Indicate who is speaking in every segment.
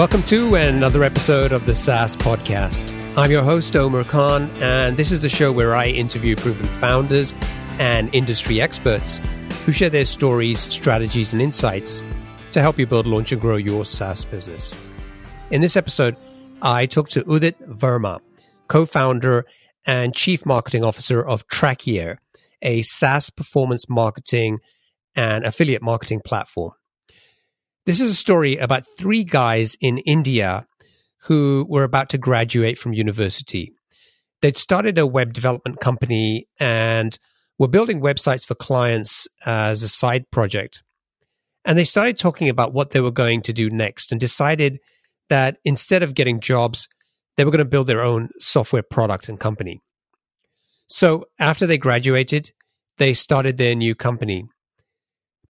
Speaker 1: Welcome to another episode of the SaaS Podcast. I'm your host, Omer Khan, and this is the show where I interview proven founders and industry experts who share their stories, strategies, and insights to help you build, launch, and grow your SaaS business. In this episode, I talk to Udit Verma, co founder and chief marketing officer of Trackier, a SaaS performance marketing and affiliate marketing platform. This is a story about three guys in India who were about to graduate from university. They'd started a web development company and were building websites for clients as a side project. And they started talking about what they were going to do next and decided that instead of getting jobs, they were going to build their own software product and company. So after they graduated, they started their new company.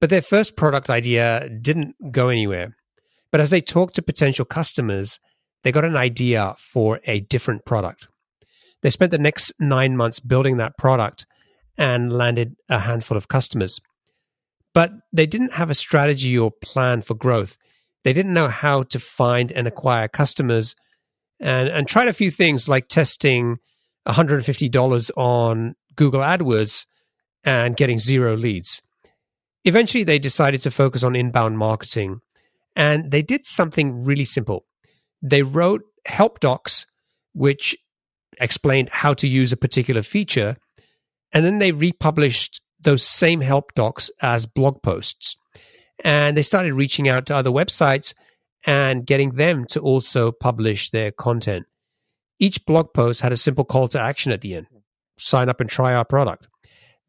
Speaker 1: But their first product idea didn't go anywhere. But as they talked to potential customers, they got an idea for a different product. They spent the next nine months building that product and landed a handful of customers. But they didn't have a strategy or plan for growth. They didn't know how to find and acquire customers and, and tried a few things like testing $150 on Google AdWords and getting zero leads. Eventually, they decided to focus on inbound marketing, and they did something really simple. They wrote help docs, which explained how to use a particular feature, and then they republished those same help docs as blog posts. And they started reaching out to other websites and getting them to also publish their content. Each blog post had a simple call to action at the end sign up and try our product.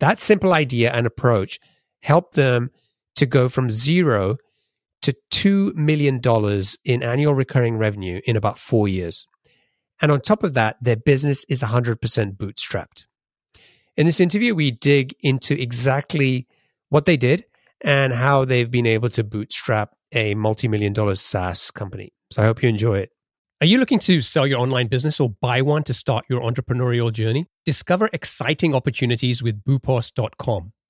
Speaker 1: That simple idea and approach help them to go from zero to $2 million in annual recurring revenue in about four years. And on top of that, their business is 100% bootstrapped. In this interview, we dig into exactly what they did and how they've been able to bootstrap a multi million dollar SaaS company. So I hope you enjoy it. Are you looking to sell your online business or buy one to start your entrepreneurial journey? Discover exciting opportunities with boopos.com.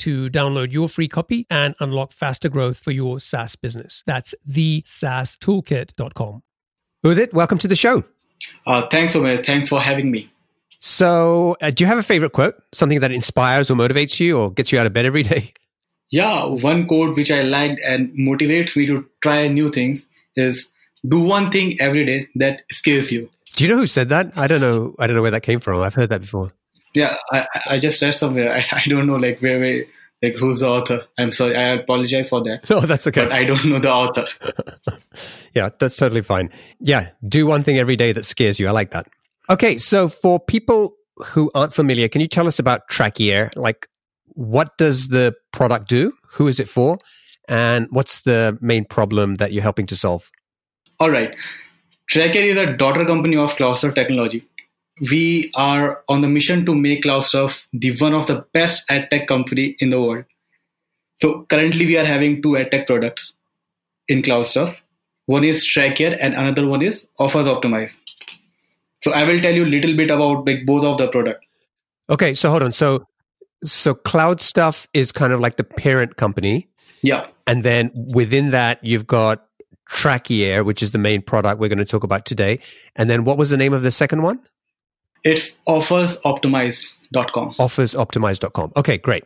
Speaker 1: to download your free copy and unlock faster growth for your SaaS business. That's thesaastoolkit.com. Udit, welcome to the show.
Speaker 2: Uh, thanks, Omer. Thanks for having me.
Speaker 1: So, uh, do you have a favorite quote? Something that inspires or motivates you or gets you out of bed every day?
Speaker 2: Yeah, one quote which I liked and motivates me to try new things is do one thing every day that scares you.
Speaker 1: Do you know who said that? I don't know. I don't know where that came from. I've heard that before.
Speaker 2: Yeah, I, I just read somewhere. I, I don't know like where, where like who's the author. I'm sorry, I apologize for that.
Speaker 1: No, that's okay.
Speaker 2: But I don't know the author.
Speaker 1: yeah, that's totally fine. Yeah, do one thing every day that scares you. I like that. Okay, so for people who aren't familiar, can you tell us about Trackier? Like, what does the product do? Who is it for? And what's the main problem that you're helping to solve?
Speaker 2: All right. Trackier is a daughter company of CloudStuff Technology. We are on the mission to make CloudStuff the one of the best ad tech company in the world. So currently we are having two ad tech products in CloudStuff. One is Trackier and another one is Offers Optimize. So I will tell you a little bit about like both of the product.
Speaker 1: Okay, so hold on. So so CloudStuff is kind of like the parent company.
Speaker 2: Yeah.
Speaker 1: And then within that you've got Trackier, which is the main product we're going to talk about today. And then what was the name of the second one?
Speaker 2: It's offersoptimize.com.
Speaker 1: Offersoptimize.com. Okay, great.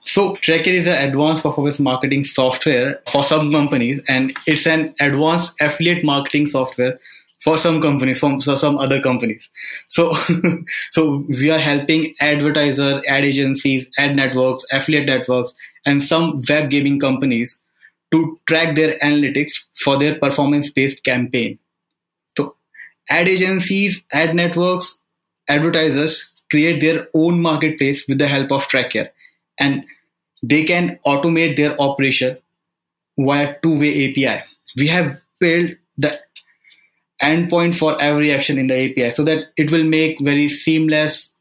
Speaker 2: So Trackier is an advanced performance marketing software for some companies, and it's an advanced affiliate marketing software for some companies, from so some other companies. So, so we are helping advertiser, ad agencies, ad networks, affiliate networks, and some web gaming companies to track their analytics for their performance-based campaign. Ad agencies, ad networks, advertisers create their own marketplace with the help of Trackier, and they can automate their operation via two-way API. We have built the endpoint for every action in the API so that it will make very seamless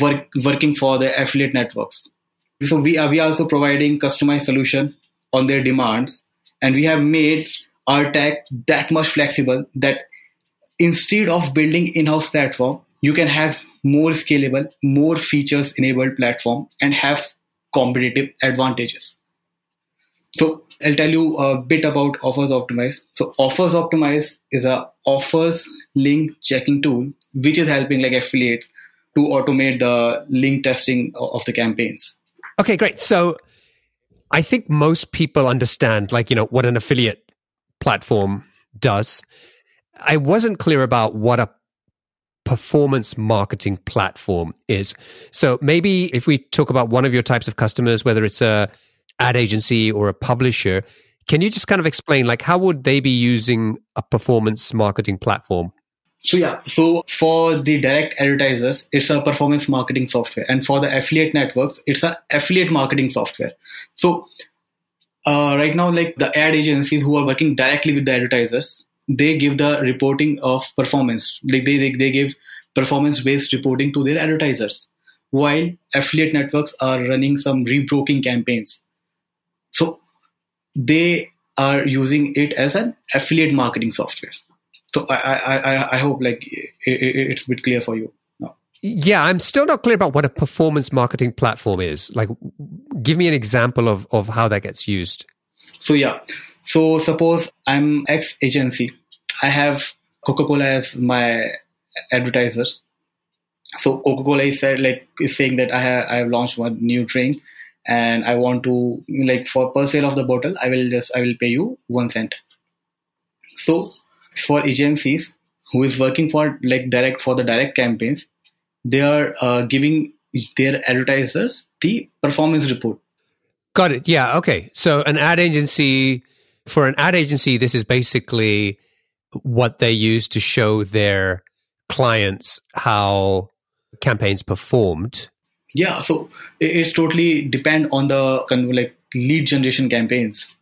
Speaker 2: work, working for the affiliate networks. So we are we are also providing customized solution on their demands, and we have made our tech that much flexible that instead of building in-house platform, you can have more scalable, more features enabled platform and have competitive advantages. So I'll tell you a bit about Offers Optimize. So Offers Optimize is a offers link checking tool which is helping like affiliates to automate the link testing of the campaigns.
Speaker 1: Okay, great. So I think most people understand like, you know, what an affiliate platform does. I wasn't clear about what a performance marketing platform is. So maybe if we talk about one of your types of customers, whether it's a ad agency or a publisher. Can you just kind of explain, like, how would they be using a performance marketing platform?
Speaker 2: So yeah, so for the direct advertisers, it's a performance marketing software, and for the affiliate networks, it's a affiliate marketing software. So uh, right now, like the ad agencies who are working directly with the advertisers, they give the reporting of performance. Like they they, they give performance based reporting to their advertisers, while affiliate networks are running some rebroking campaigns. So they are using it as an affiliate marketing software. So I, I, I, I hope like it's a bit clear for you now.
Speaker 1: Yeah, I'm still not clear about what a performance marketing platform is. Like, give me an example of, of how that gets used.
Speaker 2: So yeah, so suppose I'm X agency. I have Coca-Cola as my advertisers. So Coca-Cola is said like is saying that I have I have launched one new drink and I want to like for per sale of the bottle, I will just I will pay you one cent. So for agencies who is working for like direct for the direct campaigns, they are uh, giving their advertisers the performance report.
Speaker 1: Got it. Yeah. Okay. So an ad agency for an ad agency, this is basically what they use to show their clients how campaigns performed
Speaker 2: yeah, so it's totally depend on the kind of like lead generation campaigns.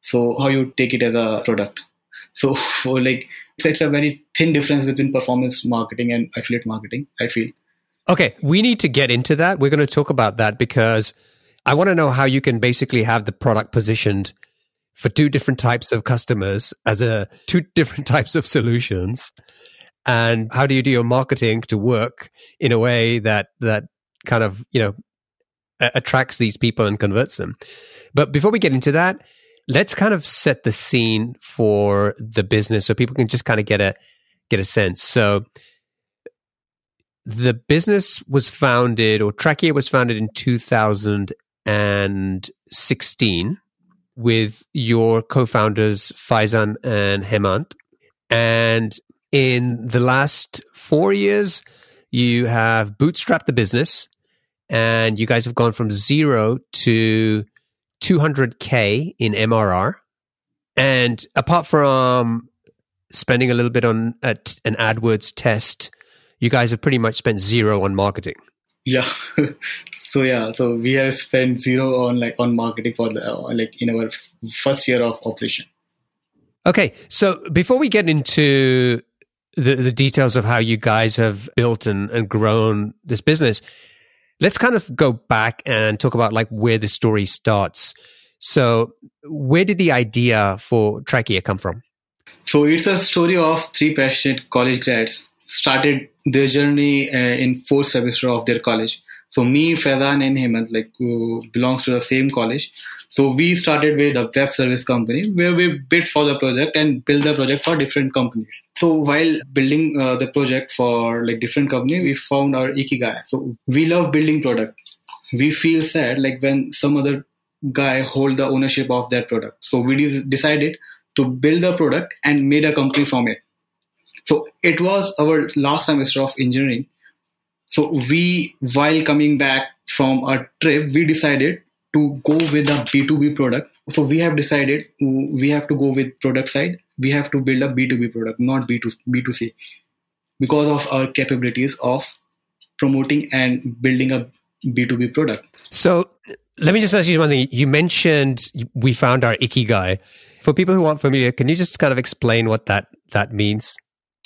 Speaker 2: So how you take it as a product. So for like it's a very thin difference between performance marketing and affiliate marketing. I feel.
Speaker 1: Okay, we need to get into that. We're going to talk about that because I want to know how you can basically have the product positioned for two different types of customers as a two different types of solutions and how do you do your marketing to work in a way that that kind of you know attracts these people and converts them. But before we get into that, let's kind of set the scene for the business so people can just kind of get a get a sense. So the business was founded or Trackier was founded in 2016 with your co-founders Faizan and Hemant. And in the last 4 years you have bootstrapped the business and you guys have gone from zero to 200k in MRR. And apart from spending a little bit on a, an AdWords test, you guys have pretty much spent zero on marketing.
Speaker 2: Yeah. so yeah, so we have spent zero on like on marketing for the uh, like in our first year of operation.
Speaker 1: Okay, so before we get into the, the details of how you guys have built and, and grown this business, let's kind of go back and talk about like where the story starts. So, where did the idea for Trackier come from?
Speaker 2: So, it's a story of three passionate college grads started their journey uh, in fourth semester of their college. So, me, Faizan, and Hemant, like who belongs to the same college. So, we started with a web service company where we bid for the project and build the project for different companies. So, while building uh, the project for like different company, we found our ikigai. So, we love building product. We feel sad like when some other guy hold the ownership of that product. So we decided to build the product and made a company from it. So it was our last semester of engineering. So we, while coming back from a trip, we decided to go with a B2B product. So we have decided we have to go with product side. We have to build a B2B product, not B2, B2C because of our capabilities of promoting and building a B2B product.
Speaker 1: So let me just ask you one thing. You mentioned we found our ikigai. For people who aren't familiar, can you just kind of explain what that that means?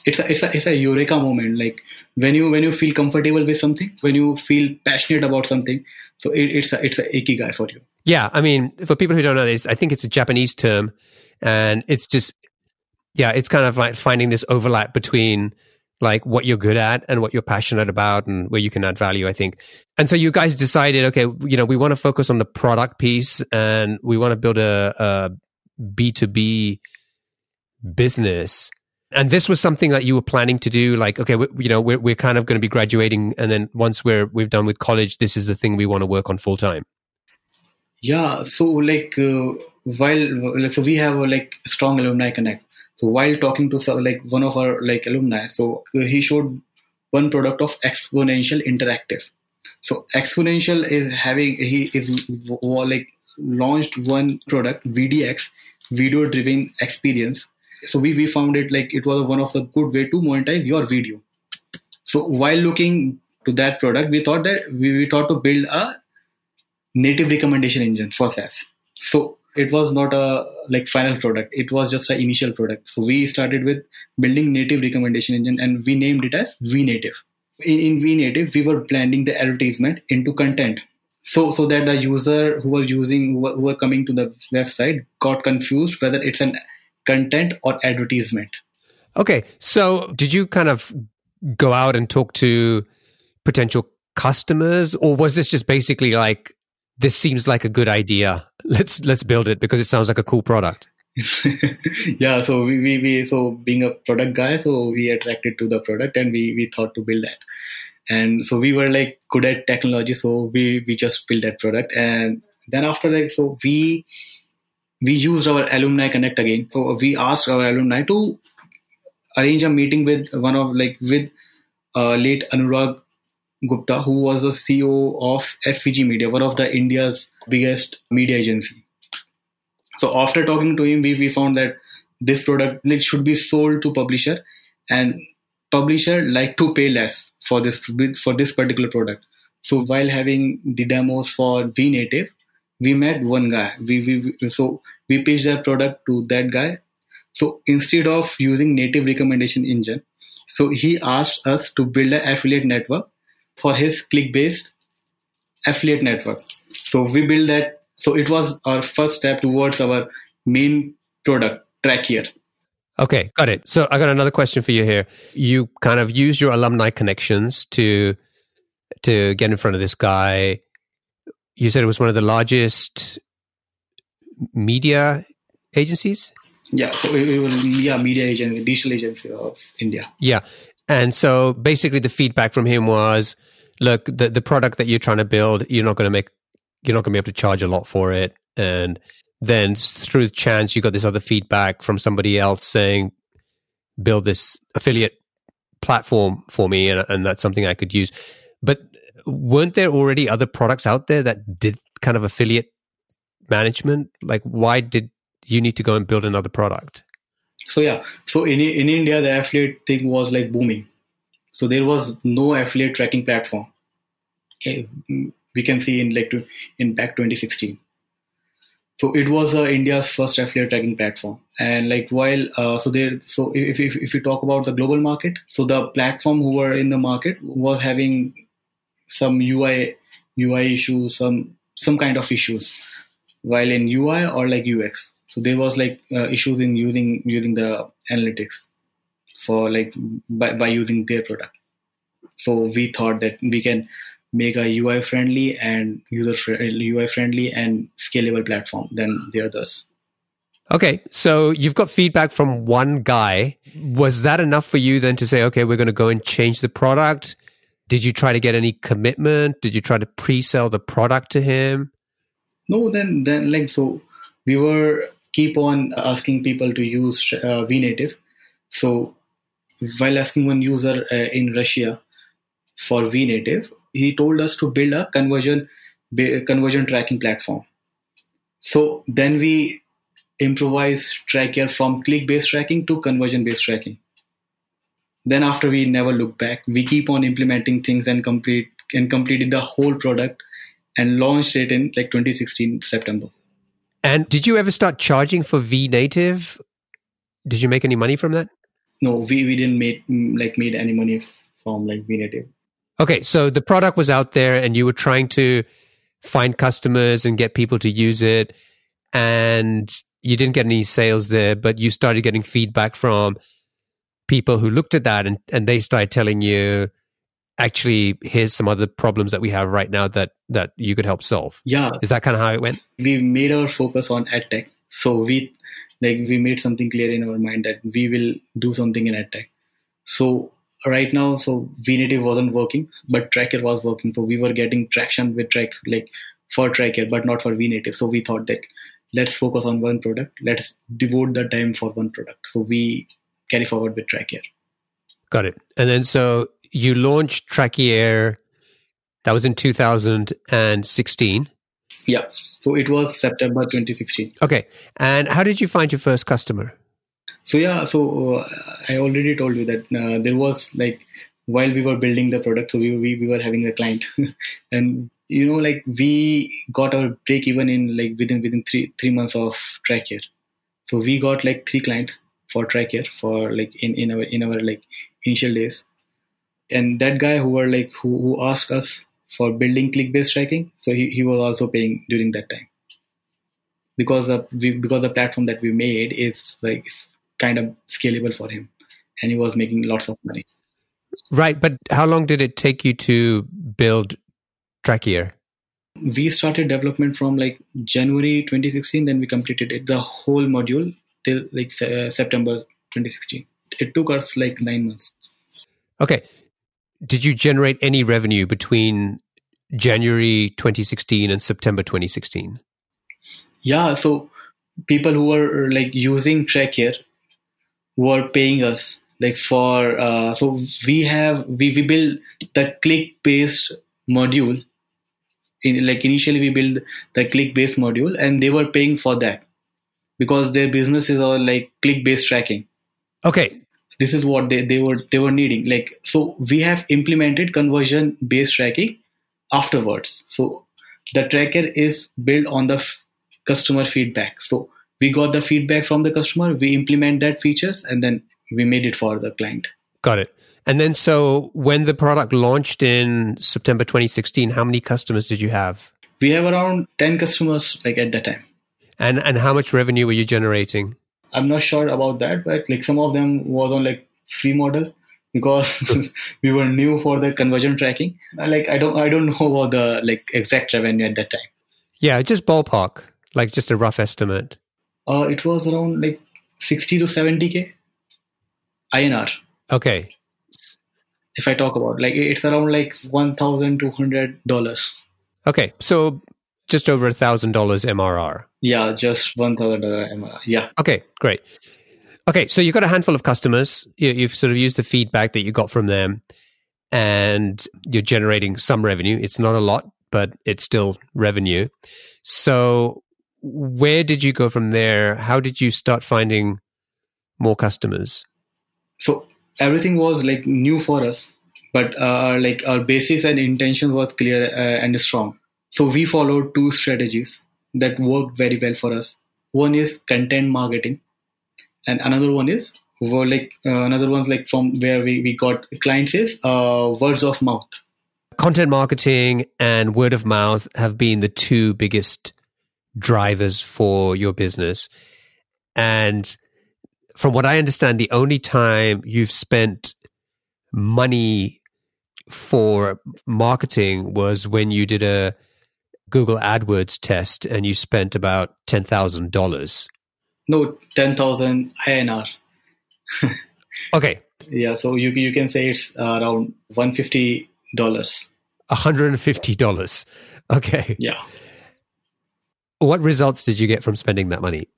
Speaker 2: It's a, it's a it's a eureka moment. Like when you when you feel comfortable with something, when you feel passionate about something. So it, it's a it's a ikigai for you.
Speaker 1: Yeah, I mean, for people who don't know this, I think it's a Japanese term, and it's just yeah, it's kind of like finding this overlap between like what you're good at and what you're passionate about and where you can add value, I think. And so you guys decided, okay, you know, we want to focus on the product piece and we want to build a a B2B business. And this was something that you were planning to do. Like, okay, we, you know, we're, we're kind of going to be graduating. And then once we're, we've done with college, this is the thing we want to work on full time.
Speaker 2: Yeah. So like, uh, while, so we have a like strong alumni connect so while talking to some, like one of our like alumni, so he showed one product of Exponential Interactive. So Exponential is having he is like launched one product VDX, video driven experience. So we, we found it like it was one of the good way to monetize your video. So while looking to that product, we thought that we, we thought to build a native recommendation engine for SaaS. So it was not a like final product it was just an initial product so we started with building native recommendation engine and we named it as vnative in, in vnative we were blending the advertisement into content so so that the user who were using who who were coming to the website got confused whether it's an content or advertisement
Speaker 1: okay so did you kind of go out and talk to potential customers or was this just basically like this seems like a good idea. Let's let's build it because it sounds like a cool product.
Speaker 2: yeah, so we, we, we so being a product guy, so we attracted to the product and we we thought to build that. And so we were like good at technology, so we we just built that product. And then after that, so we we used our alumni connect again. So we asked our alumni to arrange a meeting with one of like with uh, late Anurag Gupta, who was the CEO of FVG Media, one of the India's biggest media agency. So after talking to him, we, we found that this product like, should be sold to publisher, and publisher like to pay less for this for this particular product. So while having the demos for vNative, we met one guy. We, we so we pitched our product to that guy. So instead of using native recommendation engine, so he asked us to build an affiliate network for his click-based affiliate network. So we built that. So it was our first step towards our main product, Trackier.
Speaker 1: Okay, got it. So I got another question for you here. You kind of used your alumni connections to to get in front of this guy. You said it was one of the largest media agencies.
Speaker 2: Yeah, so it, was yeah media agency, digital agency of India.
Speaker 1: Yeah, and so basically the feedback from him was look, the the product that you're trying to build, you're not going to make, you're not going to be able to charge a lot for it, and then through chance you got this other feedback from somebody else saying, build this affiliate platform for me, and, and that's something I could use. But weren't there already other products out there that did kind of affiliate management? Like, why did you need to go and build another product?
Speaker 2: So yeah, so in in India the affiliate thing was like booming. So there was no affiliate tracking platform. Eh, we can see in like in back 2016. So it was uh, India's first affiliate tracking platform, and like while uh, so there, so if, if if we talk about the global market, so the platform who were in the market was having some UI UI issues, some some kind of issues, while in UI or like UX. So there was like uh, issues in using using the analytics for like by, by using their product. So we thought that we can make a UI friendly and user UI friendly and scalable platform than the others.
Speaker 1: Okay, so you've got feedback from one guy. Was that enough for you then to say, okay, we're going to go and change the product? Did you try to get any commitment? Did you try to pre-sell the product to him?
Speaker 2: No, then then like so we were keep on asking people to use uh, vnative. So while asking one user uh, in Russia for vnative, he told us to build a conversion conversion tracking platform. So then we improvise Trackier from click based tracking to conversion based tracking. Then after we never look back, we keep on implementing things and complete and completed the whole product and launched it in like 2016 September.
Speaker 1: And did you ever start charging for V Native? Did you make any money from that?
Speaker 2: No, we, we didn't make like made any money from like V Native.
Speaker 1: Okay, so the product was out there and you were trying to find customers and get people to use it and you didn't get any sales there, but you started getting feedback from people who looked at that and, and they started telling you actually here's some other problems that we have right now that that you could help solve.
Speaker 2: Yeah.
Speaker 1: Is that kind of how it went?
Speaker 2: We made our focus on ad tech. So we like we made something clear in our mind that we will do something in ad tech. So right now, so vnative wasn't working, but Trackier was working. So we were getting traction with track like for Trackier, but not for vnative. So we thought that let's focus on one product. Let's devote the time for one product. So we carry forward with Trackier.
Speaker 1: Got it. And then so you launched Trackier. That was in 2016.
Speaker 2: Yeah. So it was September 2016.
Speaker 1: Okay. And how did you find your first customer?
Speaker 2: So yeah, so uh, I already told you that uh, there was like while we were building the product, so we we, we were having a client, and you know like we got our break even in like within within three three months of Trackier. So we got like three clients for Trackier for like in in our in our like initial days, and that guy who were like who who asked us for building click based tracking, so he, he was also paying during that time. Because we, because the platform that we made is like kind of scalable for him. And he was making lots of money.
Speaker 1: Right but how long did it take you to build trackier
Speaker 2: we started development from like january 2016 then we completed it the whole module till like uh, september 2016 it took us like 9 months.
Speaker 1: Okay. Did you generate any revenue between january 2016 and september 2016
Speaker 2: yeah so people who were like using trackier were paying us like for uh, so we have we, we build the click based module. In like initially we build the click based module and they were paying for that because their business is all like click based tracking.
Speaker 1: Okay.
Speaker 2: This is what they, they were they were needing. Like so we have implemented conversion based tracking afterwards. So the trackier is built on the f- customer feedback. So we got the feedback from the customer we implement that features and then we made it for the client.
Speaker 1: Got it. And then so when the product launched in september 2016 how many customers did you have?
Speaker 2: We have around 10 customers like at that time
Speaker 1: and and how much revenue were you generating
Speaker 2: i'm not sure about that but like some of them was on like free model because we were new for the conversion tracking like i don't i don't know about the like exact revenue at that time
Speaker 1: yeah just ballpark like just a rough estimate
Speaker 2: uh, it was around like 60 to 70k INR.
Speaker 1: Okay.
Speaker 2: If I talk about like it's around like one thousand two hundred dollars.
Speaker 1: Okay, so just over a thousand dollars MRR.
Speaker 2: Yeah, just one thousand dollar MRR. Yeah.
Speaker 1: Okay, great. Okay, so you've got a handful of customers. You, you've sort of used the feedback that you got from them, and you're generating some revenue. It's not a lot, but it's still revenue. So, where did you go from there? How did you start finding more customers?
Speaker 2: So, everything was like new for us, but uh, like our basics and intentions was clear uh, and strong. So, we followed two strategies that worked very well for us. One is content marketing, and another one is well, like uh, another one like from where we, we got clients is uh, words of mouth
Speaker 1: content marketing and word of mouth have been the two biggest drivers for your business and from what i understand the only time you've spent money for marketing was when you did a google adwords test and you spent about $10000
Speaker 2: no 10000 inr
Speaker 1: okay.
Speaker 2: Yeah, so you you can say it's around one fifty dollars.
Speaker 1: hundred and fifty dollars. Okay.
Speaker 2: Yeah.
Speaker 1: What results did you get from spending that money?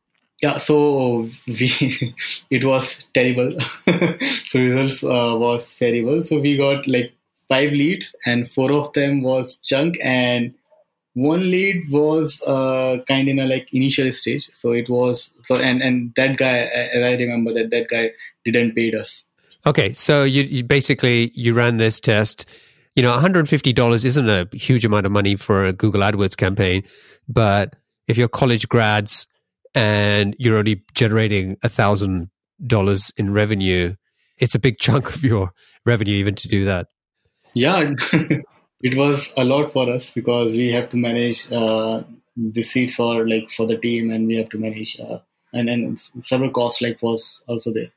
Speaker 2: Yeah, so we it was terrible. so results uh, was terrible. So we got like five leads, and four of them was junk, and one lead was uh, kind in a like initial stage. So it was so and and that guy as i remember that that guy didn't pay us.
Speaker 1: Okay so you, you basically you ran this test. You know $150 isn't a huge amount of money for a google adwords campaign but if you're college grads and you're only generating a thousand dollars in revenue it's a big chunk of your revenue even to do that.
Speaker 2: Yeah it was a lot for us because we have to manage uh, the seats for like for the team and we have to manage uh, and then several costs like was also there.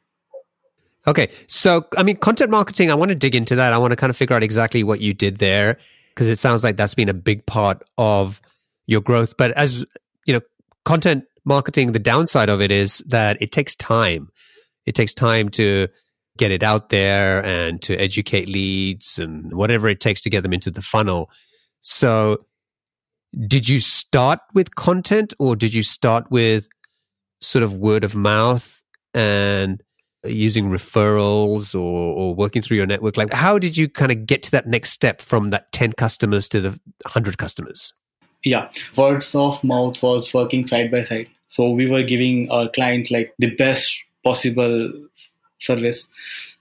Speaker 1: Okay so i mean content marketing i want to dig into that. I want to kind of figure out exactly what you did there because it sounds like that's been a big part of your growth. But as you know content marketing the downside of it is that it takes time. It takes time to get it out there and to educate leads and whatever it takes to get them into the funnel. So, did you start with content or did you start with sort of word of mouth and using referrals or, or working through your network? Like, how did you kind of get to that next step from that 10 customers to the 100 customers?
Speaker 2: Yeah, words of mouth was working side by side. So, we were giving our clients like the best possible service.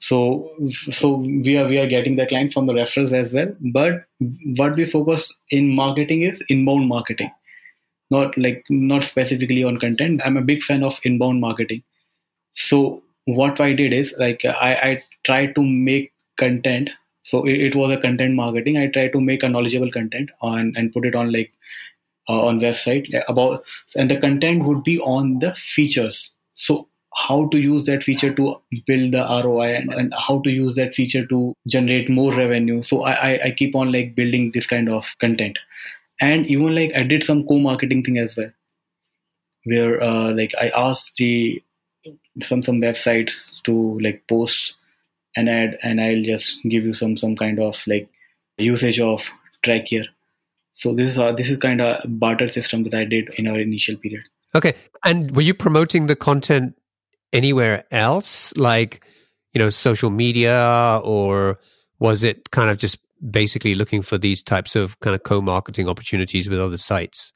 Speaker 2: So so we are we are getting the client from the referrals as well. But what we focus in marketing is inbound marketing. Not like not specifically on content. I'm a big fan of inbound marketing. So what i did is like i i tried to make content. So it, it was a content marketing. I tried to make a knowledgeable content on and put it on like uh, on website about and the content would be on the features. So how to use that feature to build the ROI and, and, how to use that feature to generate more revenue. So I, I, I keep on like building this kind of content. And even like I did some co-marketing thing as well, where uh, like I asked the some some websites to like post an ad and I'll just give you some some kind of like usage of Trackier. So this is uh, this is kind of barter system that I did in our initial period.
Speaker 1: Okay, and were you promoting the content anywhere else, like you know, social media, or was it kind of just basically looking for these types of kind of co-marketing opportunities with other sites?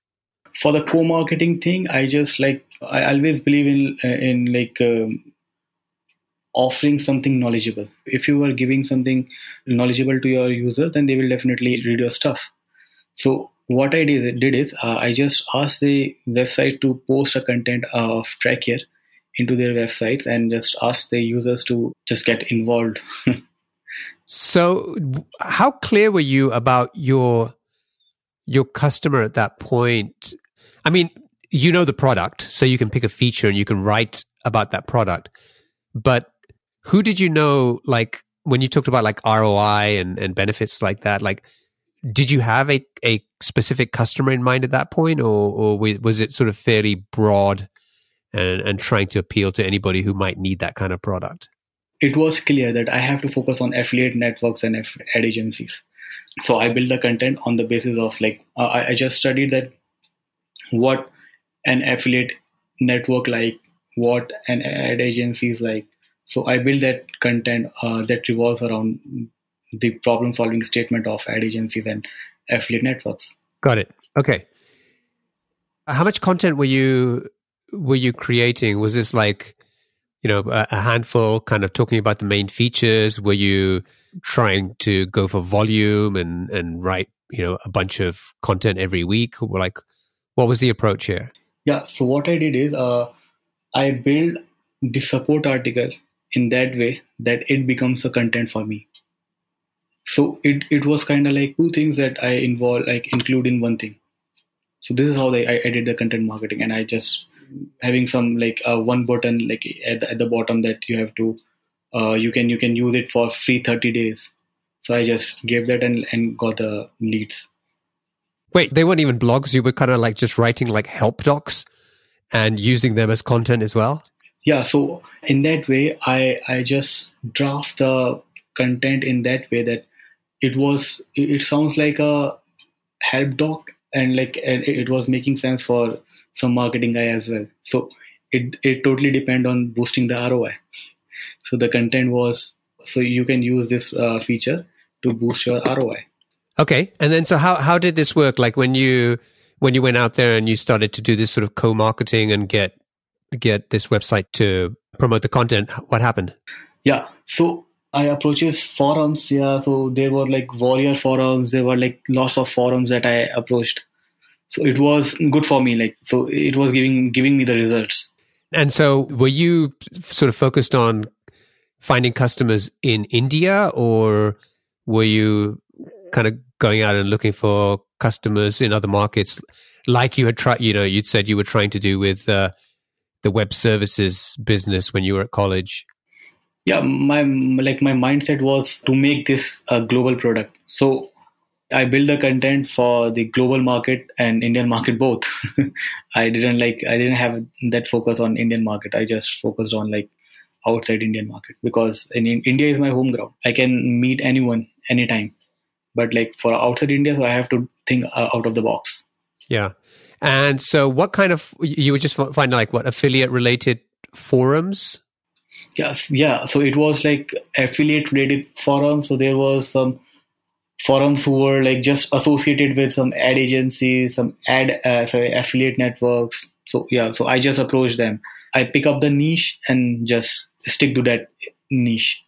Speaker 2: For the co-marketing thing, I just like I always believe in in like um, offering something knowledgeable. If you are giving something knowledgeable to your user, then they will definitely read your stuff. So what I did, did is uh, I just asked the website to post a content of Trackier into their websites and just ask the users to just get involved.
Speaker 1: so, how clear were you about your your customer at that point? I mean, you know the product, so you can pick a feature and you can write about that product. But who did you know, like when you talked about like ROI and, and benefits like that, like did you have a, a specific customer in mind at that point or, or was it sort of fairly broad and, and trying to appeal to anybody who might need that kind of product?
Speaker 2: It was clear that I have to focus on affiliate networks and ad agencies. So I built the content on the basis of like, uh, I just studied that what an affiliate network like, what an ad agency is like. So I built that content uh, that revolves around the problem solving statement of ad agencies and affiliate networks.
Speaker 1: Got it. Okay. How much content were you were you creating? Was this like, you know, a, handful kind of talking about the main features? Were you trying to go for volume and and write, you know, a bunch of content every week? Like what was the approach here?
Speaker 2: Yeah, so what I did is uh, I built the support article in that way that it becomes a content for me so it, it was kind of like two things that i involve like include in one thing so this is how I, I did the content marketing and i just having some like uh, one button like at the, at the bottom that you have to uh, you can you can use it for free 30 days. So i just gave that and, and got the leads.
Speaker 1: Wait they weren't even blogs. You were kind of like just writing like help docs and using them as content as well?
Speaker 2: Yeah so in that way i i just draft the content in that way that it was it sounds like a help doc and like and it was making sense for some marketing guy as well. So it it totally depend on boosting the roi so the content was so you can use this uh, feature to boost your roi
Speaker 1: okay. And then so how how did this work? Like when you when you went out there and you started to do this sort of co-marketing and get get this website to promote the content what happened?
Speaker 2: Yeah. So i approaches forums. Yeah. So there were like warrior forums. There were like lots of forums that i approached so it was good for me like so it was giving giving me the results.
Speaker 1: And so were you sort of focused on finding customers in india or were you kind of going out and looking for customers in other markets? Like you had tried you know you'd said you were trying to do with uh, the web services business when you were at college.
Speaker 2: Yeah my like my mindset was to make this a global product. So I build the content for the global market and Indian market both. I didn't like I didn't have that focus on Indian market. I just focused on like outside Indian market because in, in India is my home ground. I can meet anyone anytime, but like for outside India, so I have to think uh, out of the box.
Speaker 1: Yeah, and so what kind of you would just find like what affiliate related forums?
Speaker 2: Yeah, yeah. So it was like affiliate related forums. So there was some forums who were like just associated with some ad agencies, some ad uh, sorry affiliate networks. So yeah, so I just approach them. I pick up the niche and just stick to that niche.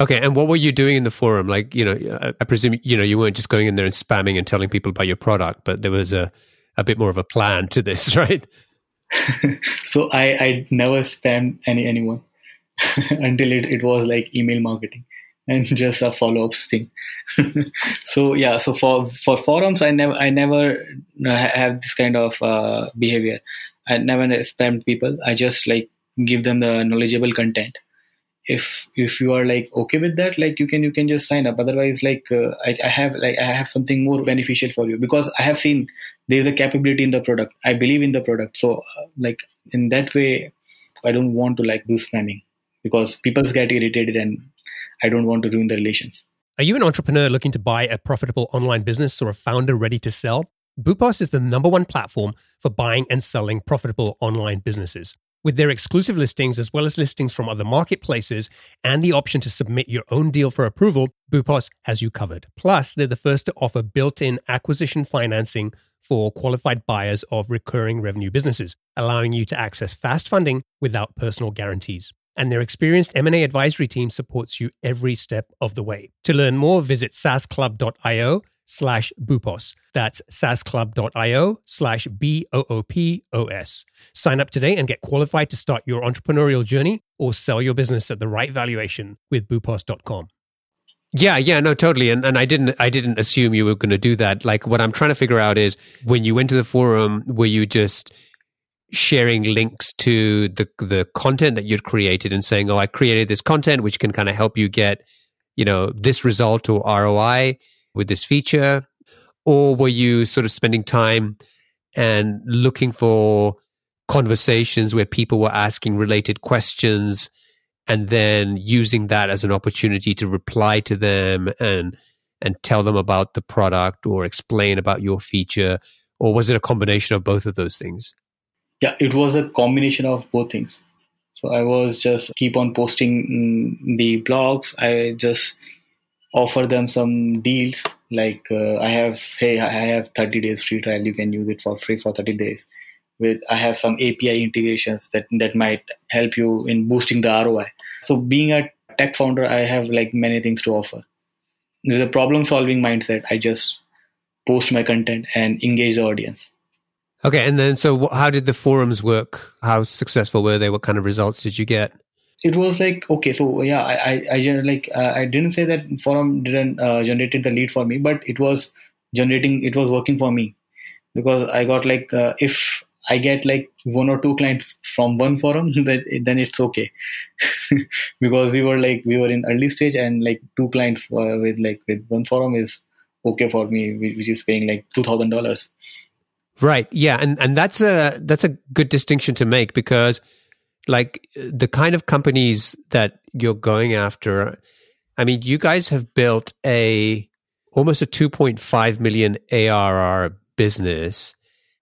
Speaker 1: Okay, and what were you doing in the forum? Like, you know, I presume you know you weren't just going in there and spamming and telling people about your product, but there was a a bit more of a plan to this, right?
Speaker 2: so I I never spam any anyone until it, it was like email marketing and just a follow-ups thing. So yeah so for for forums i never i never have this kind of uh, behavior. I never spam people. I just like give them the knowledgeable content. If if you are like okay with that like you can you can just sign up. Otherwise like uh, I, I have like i have something more beneficial for you. Because i have seen there's a capability in the product. I believe in the product. So uh, like in that way i don't want to like do spamming. Because people get irritated and I don't want to ruin the relations.
Speaker 1: Are you an entrepreneur looking to buy a profitable online business or a founder ready to sell? Boopos is the number one platform for buying and selling profitable online businesses. With their exclusive listings, as well as listings from other marketplaces, and the option to submit your own deal for approval, Boopos has you covered. Plus, they're the first to offer built in acquisition financing for qualified buyers of recurring revenue businesses, allowing you to access fast funding without personal guarantees and their experienced M&A advisory team supports you every step of the way. To learn more, visit saasclub.io slash boopos. That's saasclub.io slash B-O-O-P-O-S. Sign up today and get qualified to start your entrepreneurial journey or sell your business at the right valuation with boopos.com. Yeah, yeah, no, totally. And and I didn't I didn't assume you were going to do that. Like what I'm trying to figure out is when you went to the forum, were you just sharing links to the the content that you'd created and saying, "Oh, I created this content which can kind of help you get, you know, this result or ROI with this feature," or were you sort of spending time and looking for conversations where people were asking related questions and then using that as an opportunity to reply to them and and tell them about the product or explain about your feature? Or was it a combination of both of those things
Speaker 2: yeah it was a combination of both things. So i was just keep on posting mm, the blogs. I just offer them some deals like uh, I have hey I have 30 days free trial. You can use it for free for 30 days. With I have some API integrations that that might help you in boosting the ROI so being a tech founder I have like many things to offer. There's a problem solving mindset. I just post my content and engage the audience
Speaker 1: okay and then so how did the forums work? How successful were they? What kind of results did you get?
Speaker 2: It was like okay so yeah i i, I like uh, i didn't say that forum didn't uh, generated the lead for me but it was generating it was working for me. Because i got like uh, if i get like one or two clients from one forum then then it's okay. Because we were like we were in early stage and like two clients uh, with like with one forum is okay for me which is paying like $2000
Speaker 1: right. Yeah. And and that's a that's a good distinction to make because like the kind of companies that you're going after i mean you guys have built a almost a 2.5 million arr business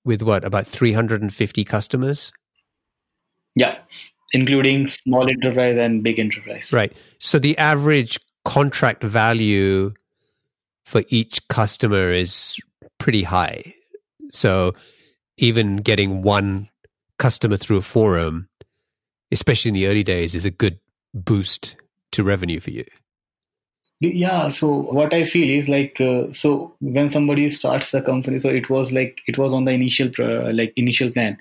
Speaker 1: with what about 350 customers?
Speaker 2: Yeah. Including small enterprise and big enterprise.
Speaker 1: Right. So the average contract value for each customer is pretty high so even getting one customer through a forum especially in the early days, is a good boost to revenue for you?
Speaker 2: Yeah. So what I feel is like, uh, so when somebody starts a company, so it was like it was on the initial uh, like initial plan.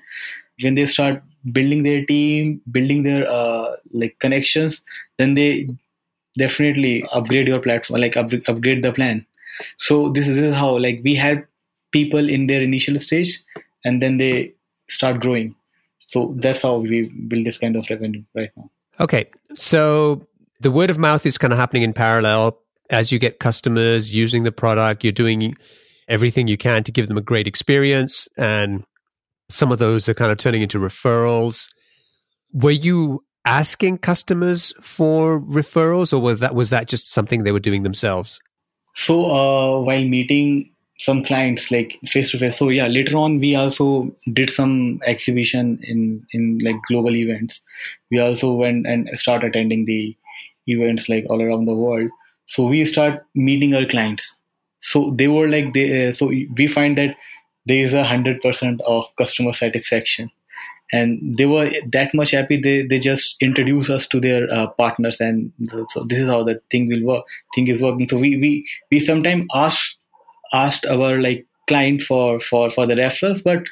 Speaker 2: When they start building their team, building their uh, like connections, then they definitely upgrade your platform, like up, upgrade the plan. So this is how like we have people in their initial stage, and then they start growing. So that's how we build this kind of revenue right now.
Speaker 1: Okay. So the word of mouth is kind of happening in parallel. As you get customers using the product, you're doing everything you can to give them a great experience. And some of those are kind of turning into referrals. Were you asking customers for referrals or was that was that just something they were doing themselves?
Speaker 2: So uh, while meeting some clients like face to face so yeah later on we also did some exhibition in in like global events. We also went and start attending the events like all around the world. So we start meeting our clients. So they were like they uh, so we find that there is a hundred percent of customer satisfaction. And they were that much happy they, they just introduce us to their uh, partners and so this is how the thing will work thing is working. So we we we sometimes ask asked our like client for for for the referrals but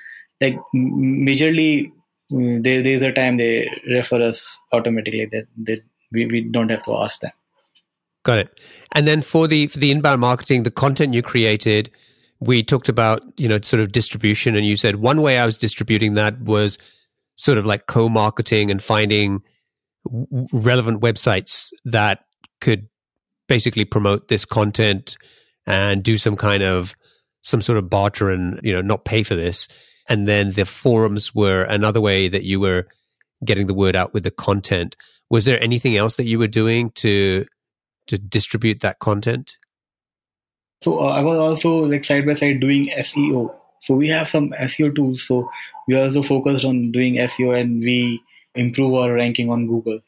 Speaker 2: like majorly mm, there there's a time they refer us automatically that, that we, we don't have to ask them.
Speaker 1: Got it. And then for the for the inbound marketing the content you created we talked about you know sort of distribution and you said one way i was distributing that was sort of like co-marketing and finding relevant websites that could basically promote this content and do some kind of some sort of barter and you know not pay for this. And then the forums were another way that you were getting the word out with the content. Was there anything else that you were doing to to distribute that content?
Speaker 2: So uh, i was also like side by side doing seo so we have some seo tools. So we also focused on doing seo and we improve our ranking on google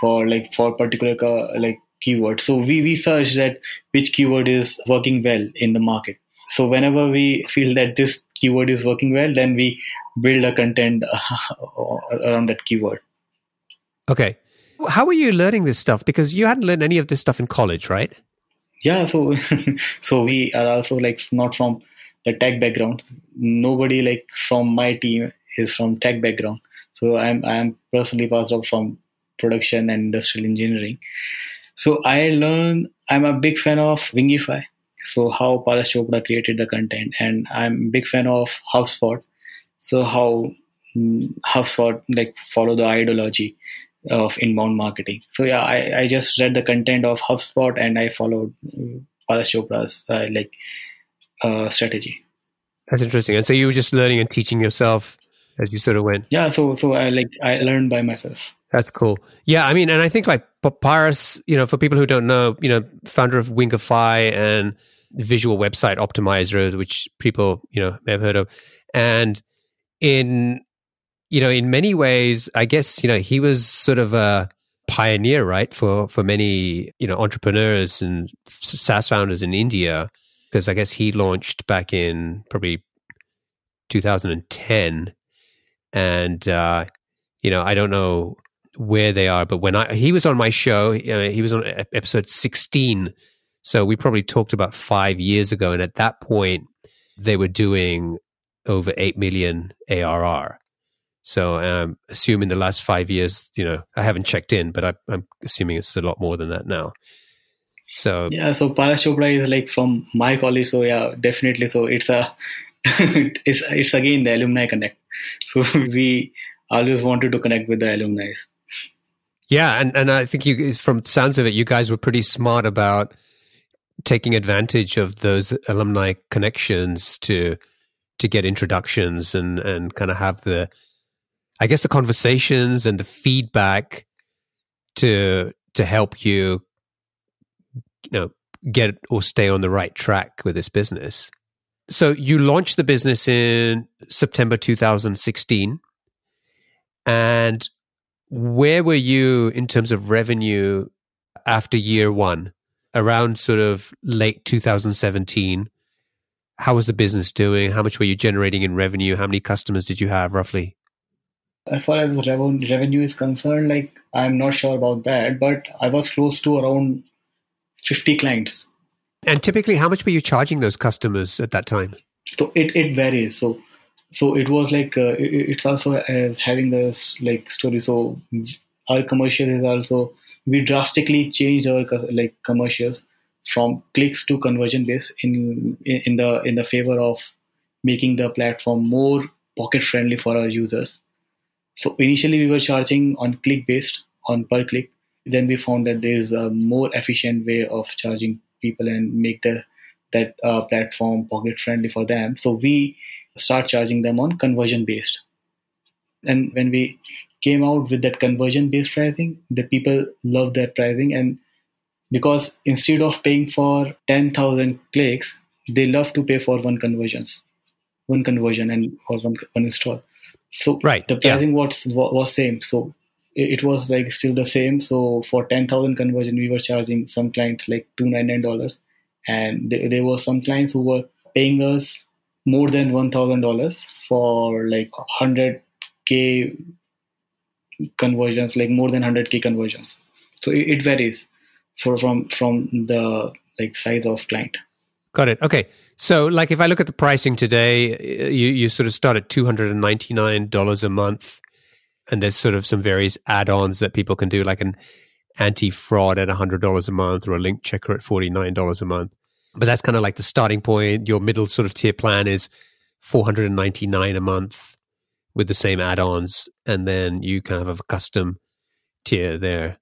Speaker 2: for like for particular uh, like keyword. So we, we search that which keyword is working well in the market. So whenever we feel that this keyword is working well, then we build a content around that keyword.
Speaker 1: Okay. How are you learning this stuff? Because you hadn't learned any of this stuff in college, right?
Speaker 2: Yeah. So, so we are also like not from the tech background. Nobody like from my team is from tech background. So I'm I'm personally passed out from production and industrial engineering. So I learned, I'm a big fan of Wingify. So how Paras Chopra created the content and I'm a big fan of HubSpot. So how mm, HubSpot like follow the ideology of inbound marketing. So yeah, I, I just read the content of HubSpot and I followed uh, Paras Chopra's uh, like uh, strategy.
Speaker 1: That's interesting. And so you were just learning and teaching yourself as you sort of went.
Speaker 2: Yeah. So so I like I learned by myself.
Speaker 1: That's cool. Yeah, I mean, and I think like Paras, you know, for people who don't know, you know, founder of Wingify and visual website optimizers, which people, you know, may have heard of. And in, you know, in many ways, I guess, you know, he was sort of a pioneer, right, for for many you know entrepreneurs and SaaS founders in India, because I guess he launched back in probably 2010, and uh, you know I don't know where they are, but when I he was on my show, he was on episode 16, so we probably talked about five years ago, and at that point they were doing over eight million ARR. So um, assuming the last five years, you know, I haven't checked in, but I, I'm assuming it's a lot more than that now. So
Speaker 2: yeah, so Paras Chopra is like from my college, so yeah, definitely. So it's a it's it's again the alumni connect. So we always wanted to connect with the alumni.
Speaker 1: Yeah, and and I think you from the sounds of it, you guys were pretty smart about taking advantage of those alumni connections to to get introductions and and kind of have the I guess the conversations and the feedback to to help you you know get or stay on the right track with this business. So you launched the business in September 2016 and where were you in terms of revenue after year 1 around sort of late 2017 how was the business doing how much were you generating in revenue how many customers did you have roughly
Speaker 2: as far as revenue is concerned, like I'm not sure about that, but I was close to around 50 clients.
Speaker 1: And typically, how much were you charging those customers at that time?
Speaker 2: So it, it varies. So so it was like uh, it, it's also uh, having this like story. So our commercial is also we drastically changed our like commercials from clicks to conversion based in in the in the favor of making the platform more pocket friendly for our users so initially we were charging on click based on per click. Then we found that there is a more efficient way of charging people and make the that uh, platform pocket friendly for them. So we start charging them on conversion based. And when we came out with that conversion based pricing, the people loved that pricing and because instead of paying for 10,000 clicks, they love to pay for one conversions, one conversion and or one, one install. So
Speaker 1: right.
Speaker 2: the pricing yeah. was was same. So it, it, was like still the same. So for ten thousand conversion, we were charging some clients like two ninety nine dollars, and there, there were some clients who were paying us more than one thousand dollars for like hundred k conversions, like more than hundred k conversions. So it, it varies for from from the like size of client.
Speaker 1: Got it. Okay. So, like, if I look at the pricing today, you, you sort of start at $299 a month, and there's sort of some various add ons that people can do, like an anti fraud at $100 a month or a link checker at $49 a month. But that's kind of like the starting point. Your middle sort of tier plan is 499 a month with the same add ons, and then you kind of have a custom tier there.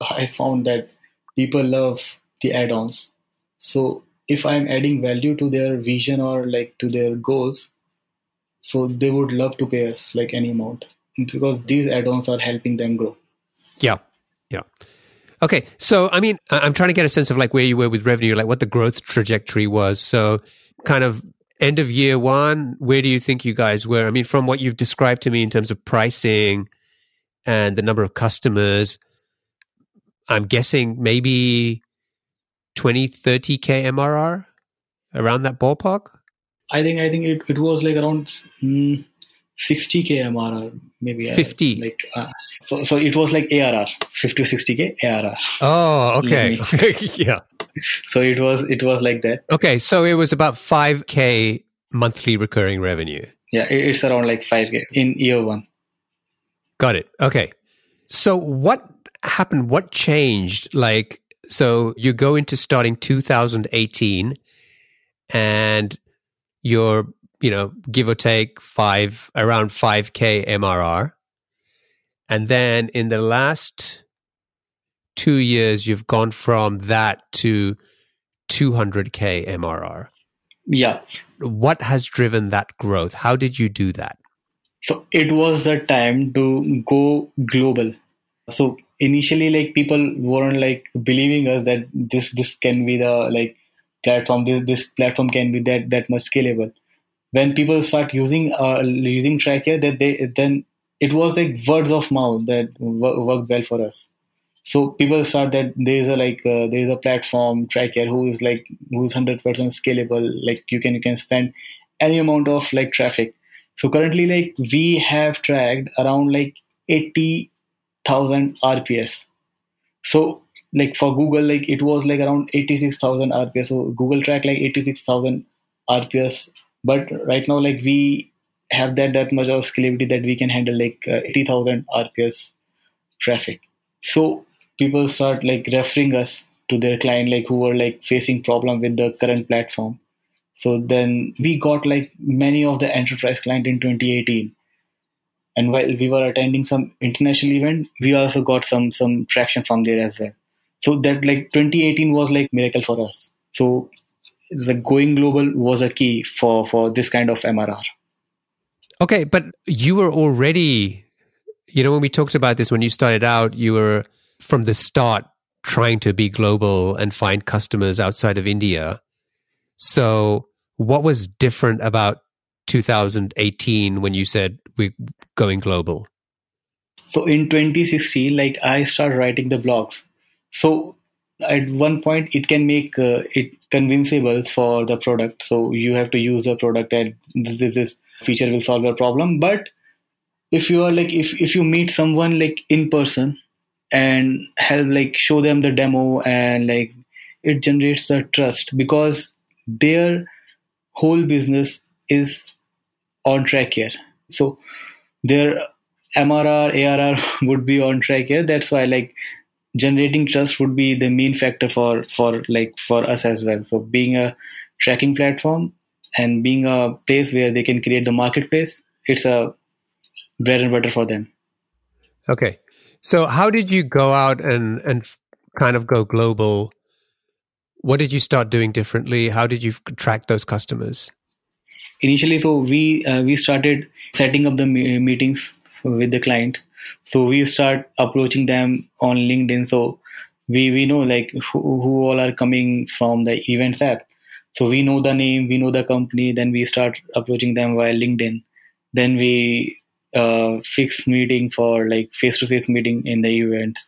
Speaker 2: I found that people love the add ons. So if i'm adding value to their vision or like to their goals so they would love to pay us like any amount because these add-ons are helping them grow
Speaker 1: yeah yeah okay so i mean i'm trying to get a sense of like where you were with revenue like what the growth trajectory was so kind of end of year one where do you think you guys were i mean from what you've described to me in terms of pricing and the number of customers i'm guessing maybe 20, 30k MRR around that ballpark?
Speaker 2: I think I think it, it was like around mm, 60k MRR maybe
Speaker 1: 50
Speaker 2: like uh, so, so it was like ARR 50 60k ARR
Speaker 1: oh okay. Yeah.
Speaker 2: So it was it was like that.
Speaker 1: Okay so it was about 5k monthly recurring revenue.
Speaker 2: Yeah it's around like 5k in year 1
Speaker 1: got it. Okay. So what happened? What changed? Like so you go into starting 2018 and you're, you know, give or take five, around 5K MRR. And then in the last two years, you've gone from that to 200K MRR.
Speaker 2: Yeah.
Speaker 1: What has driven that growth? How did you do that?
Speaker 2: So it was the time to go global. So initially like people weren't like believing us that this this can be the like platform this this platform can be that that much scalable when people start using uh, using Trackier that they then it was like words of mouth that worked well for us So people start that there's a like uh, there's a platform Trackier who is like who's hundred percent scalable. Like you can you can spend any amount of like traffic. So currently like we have tracked around like eighty thousand RPS. So like for Google like it was like around eighty six thousand RPS. So Google track like eighty six thousand RPS. But right now like we have that that much of scalability that we can handle like uh, 80,000 RPS traffic. So people start like referring us to their client like who were like facing problem with the current platform. So then we got like many of the enterprise client in 2018. And while we were attending some international event, we also got some some traction from there as well. So that like 2018 was like miracle for us. So the going global was a key for for this kind of MRR.
Speaker 1: Okay, but you were already, you know, when we talked about this when you started out, you were from the start trying to be global and find customers outside of India. So, what was different about 2018 when you said we're going global?
Speaker 2: So, in 2016, like I started writing the blogs. So, at one point, it can make uh, it convincible for the product. So, you have to use the product, and this is feature will solve your problem. But if you are like if, if you meet someone like in person and help like show them the demo and like it generates the trust because their whole business is on Trackier. So their mrr arr would be on Trackier. That's why like generating trust would be the main factor for for like for us as well so being a tracking platform and being a place where they can create the marketplace, it's a bread and butter for them.
Speaker 1: Okay. So how did you go out and and kind of go global? What did you start doing differently? How did you track those customers?
Speaker 2: Initially, so we uh, we started setting up the meetings with the clients. So we start approaching them on LinkedIn. So we we know like who, who all are coming from the events app so we know the name, we know the company, then we start approaching them via LinkedIn. Then we uh, fix meeting for like face-to-face meeting in the event,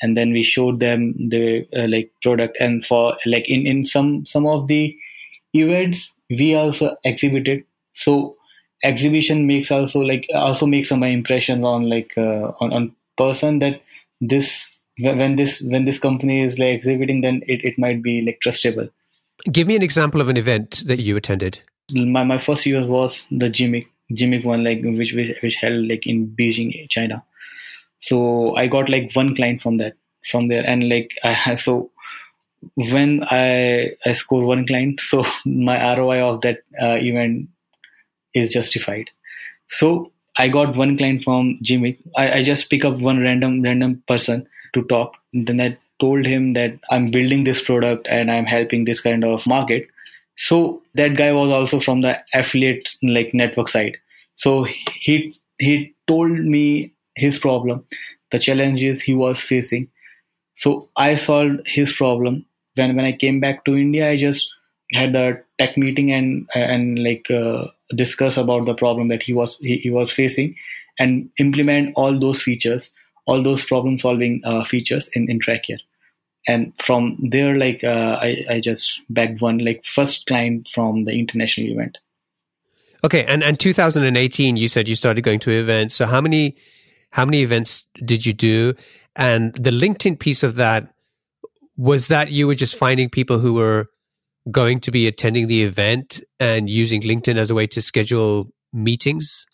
Speaker 2: and then we showed them the uh, like product. And for like in in some some of the events, we also exhibited. So exhibition makes also like also makes some impressions on like uh, on on person that this when this when this company is like exhibiting, then it, it might be like trustable
Speaker 1: Give me an example of an event that you attended.
Speaker 2: My my first year was the GMIC GMIC one, like which which, which held like in Beijing, China. So I got like one client from that from there, and like I have so when I I score one client, so my ROI of that uh, event is justified. So I got one client from GMIC. I, I just pick up one random random person to talk. Then I told him that I'm building this product and I'm helping this kind of market. So that guy was also from the affiliate like network side. So he he told me his problem, the challenges he was facing. So I solved his problem. When when I came back to India, I just had a tech meeting and and like uh, discuss about the problem that he was he, he was facing and implement all those features all those problem solving uh, features in, in Trackier. And from there, like uh, I, I just bagged one like first client from the international event.
Speaker 1: Okay, and and 2018, you said you started going to events. So how many how many events did you do? And the LinkedIn piece of that was that you were just finding people who were going to be attending the event and using LinkedIn as a way to schedule meetings?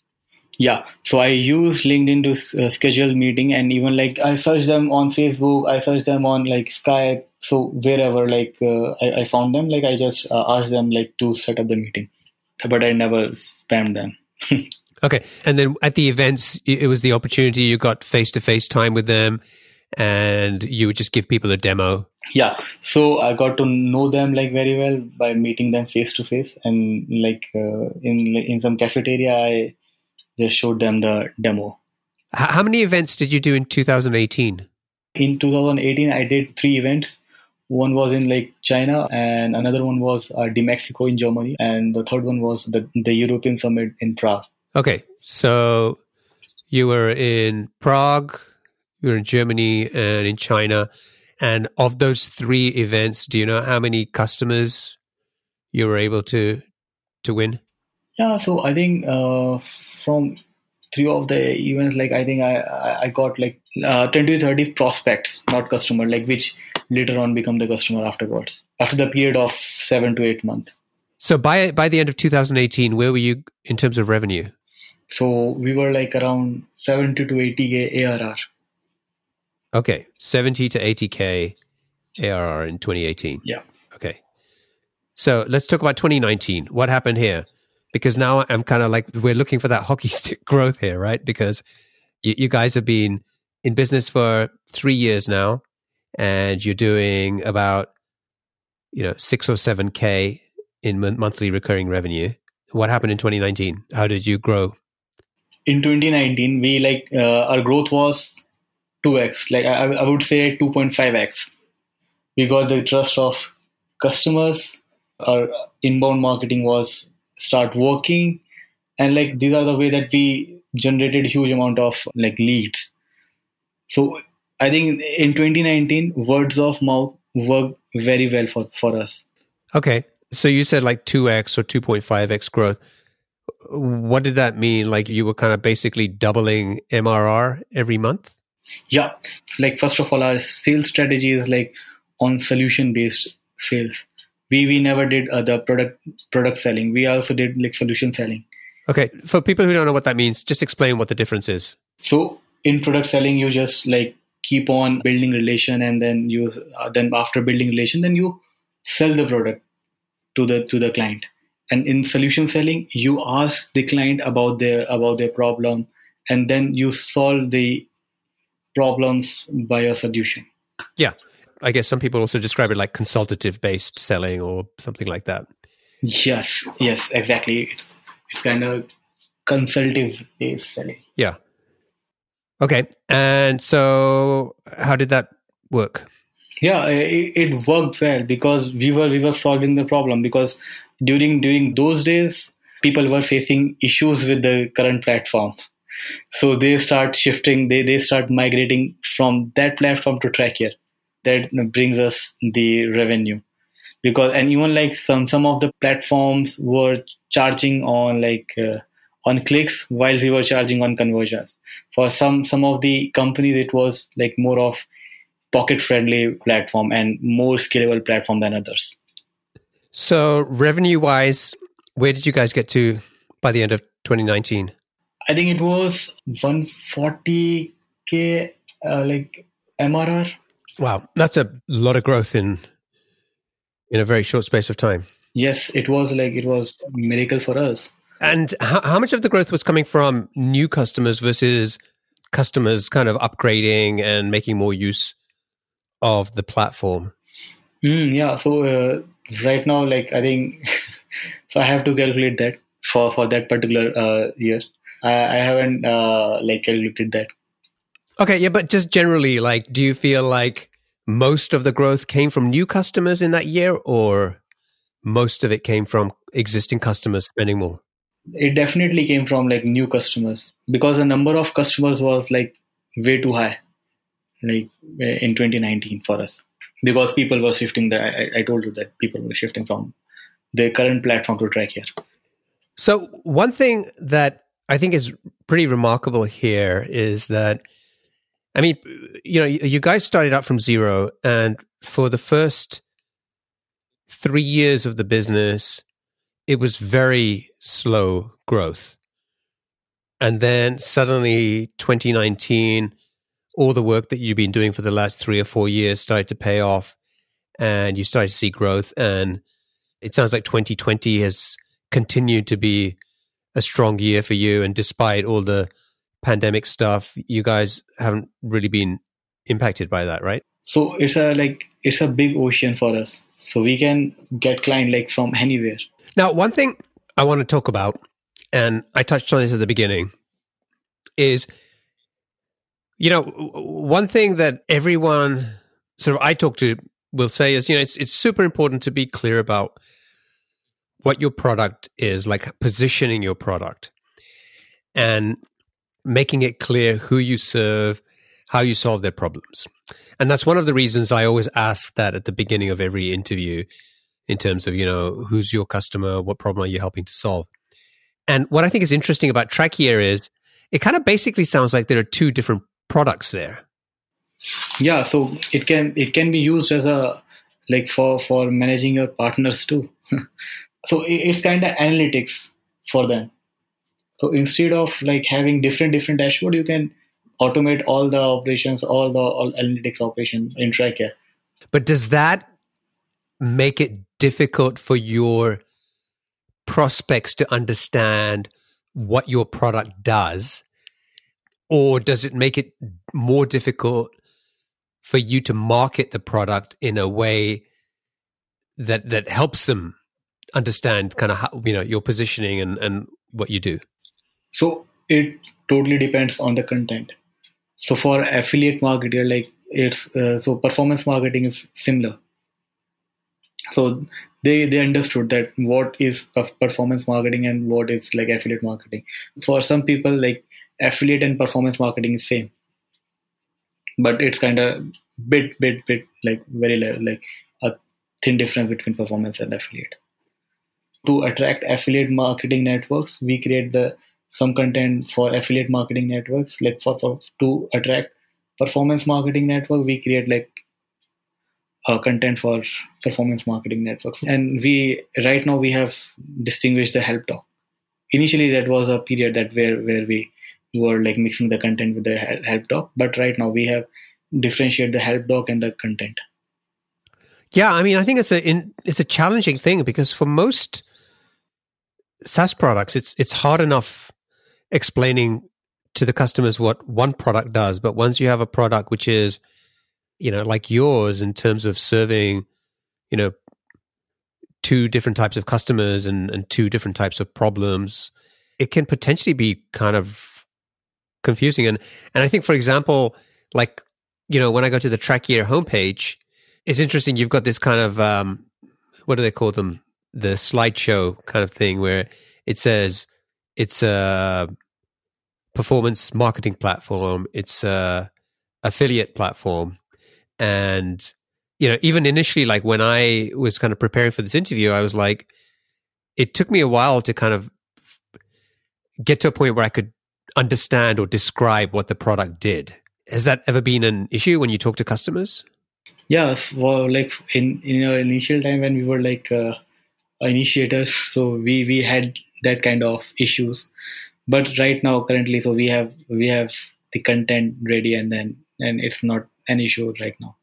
Speaker 2: Yeah. So i use linkedin to uh, schedule meeting and even like i search them on facebook i search them on like skype so wherever like uh, I, I, found them like i just uh, asked them like to set up the meeting. But i never spammed them.
Speaker 1: Okay. And then at the events it was the opportunity you got face-to-face time with them and you would just give people a demo
Speaker 2: yeah so i got to know them like very well by meeting them face to face and like uh, in in some cafeteria i just showed them the demo.
Speaker 1: How many events did you do in 2018?
Speaker 2: In 2018, I did three events. One was in like China, and another one was uh, DMEXCO in Germany, and the third one was the the European Summit in Prague.
Speaker 1: Okay, so you were in Prague, you were in Germany and in China. And of those three events, do you know how many customers you were able to to win?
Speaker 2: Yeah, so I think uh, from three of the events, like I think I I got like uh, 20 30 prospects, not customer, like which later on become the customer afterwards after the period of seven to eight months.
Speaker 1: So by by the end of 2018, where were you in terms of revenue?
Speaker 2: So we were like around 70 to 80k ARR.
Speaker 1: Okay, 70 to 80k ARR in 2018.
Speaker 2: Yeah.
Speaker 1: Okay. So let's talk about 2019. What happened here? Because now I'm kind of like we're looking for that hockey stick growth here, right? Because you, you guys have been in business for three years now, and you're doing about you know six or seven k in monthly recurring revenue. What happened in 2019? How did you grow?
Speaker 2: In 2019, we like uh, our growth was 2x, like I, I would say 2.5x. We got the trust of customers. Our inbound marketing was start working, and like these are the way that we generated huge amount of like leads. So I think in 2019, words of mouth worked very well for for us.
Speaker 1: Okay, so you said like 2x or 2.5x growth. What did that mean? Like you were kind of basically doubling MRR every month?
Speaker 2: Yeah. Like first of all, our sales strategy is like on solution based sales. We we never did uh, the product product selling. We also did like solution selling.
Speaker 1: Okay. For people who don't know what that means, just explain what the difference is.
Speaker 2: So in product selling, you just like keep on building relation, and then you uh, then after building relation, then you sell the product to the to the client and in solution selling you ask the client about their about their problem and then you solve the problems by a solution.
Speaker 1: Yeah. I guess some people also describe it like consultative based selling or something like that.
Speaker 2: Yes yes exactly. It's, it's kind of consultative based selling.
Speaker 1: Yeah. Okay. And so how did that work?
Speaker 2: Yeah it, it, worked well because we were we were solving the problem because during during those days people were facing issues with the current platform so they start shifting they they start migrating from that platform to trackier that brings us the revenue because and even like some some of the platforms were charging on like uh, on clicks while we were charging on conversions for some some of the companies it was like more of pocket friendly platform and more scalable platform than others.
Speaker 1: So, revenue wise, where did you guys get to by the end of 2019?
Speaker 2: I think it was 140k uh, like MRR.
Speaker 1: Wow, that's a lot of growth in in a very short space of time.
Speaker 2: Yes, it was like it was miracle for us.
Speaker 1: And how, how much of the growth was coming from new customers versus customers kind of upgrading and making more use of the platform?
Speaker 2: Mm, yeah. So uh, right now, like I think, so I have to calculate that for for that particular uh, year. I, I haven't uh, like calculated that.
Speaker 1: Okay, yeah, but just generally, like, do you feel like most of the growth came from new customers in that year, or most of it came from existing customers spending more?
Speaker 2: It definitely came from like new customers because the number of customers was like way too high like in 2019 for us because people were shifting the I, I told you that people were shifting from the current platform to trackier
Speaker 1: so one thing that i think is pretty remarkable here is that i mean you know you guys started out from zero and for the first three years of the business it was very slow growth and then suddenly 2019 all the work that you've been doing for the last three or four years started to pay off and you started to see growth. And it sounds like 2020 has continued to be a strong year for you. And despite all the pandemic stuff, you guys haven't really been impacted by that, right?
Speaker 2: So it's a like it's a big ocean for us. So we can get client like from anywhere.
Speaker 1: Now, one thing I want to talk about, and I touched on this at the beginning, is you know, one thing that everyone sort of I talk to will say is, you know, it's it's super important to be clear about what your product is, like positioning your product and making it clear who you serve, how you solve their problems. And that's one of the reasons I always ask that at the beginning of every interview in terms of, you know, who's your customer? What problem are you helping to solve? And what I think is interesting about Trackier is it kind of basically sounds like there are two different products there.
Speaker 2: Yeah, so it can it can be used as a like for for managing your partners too. so it's kind of analytics for them. So instead of like having different different dashboard, you can automate all the operations, all the all analytics operations in Trackier.
Speaker 1: But does that make it difficult for your prospects to understand what your product does? Or does it make it more difficult for you to market the product in a way that that helps them understand kind of how you know your positioning and, and what you do?
Speaker 2: So it totally depends on the content. So for affiliate marketer, like it's uh, so performance marketing is similar. So they they understood that what is performance marketing and what is like affiliate marketing. For some people, like affiliate and performance marketing is same, but it's kind of bit bit bit like very like a thin difference between performance and affiliate. To attract affiliate marketing networks, we create the some content for affiliate marketing networks like for, for to attract performance marketing network we create like uh, content for performance marketing networks. And we right now we have distinguished the help doc. Initially that was a period that where where we were like mixing the content with the help doc but right now we have differentiated the help doc and the content.
Speaker 1: Yeah i mean i think it's a in, it's a challenging thing because for most SaaS products, it's it's hard enough explaining to the customers what one product does. But once you have a product which is, you know, like yours in terms of serving, you know, two different types of customers and, and two different types of problems, it can potentially be kind of confusing. And and I think, for example, like, you know, when I go to the Trackier homepage, it's interesting. You've got this kind of um, what do they call them? The slideshow kind of thing where it says it's a performance marketing platform. It's a affiliate platform. And, you know, even initially, like when I was kind of preparing for this interview, I was like, it took me a while to kind of get to a point where I could understand or describe what the product did. Has that ever been an issue when you talk to customers?
Speaker 2: Yeah, well, like in in our initial time when we were like uh, initiators, so we we had that kind of issues. But right now currently so we have we have the content ready and then and it's not an issue right now.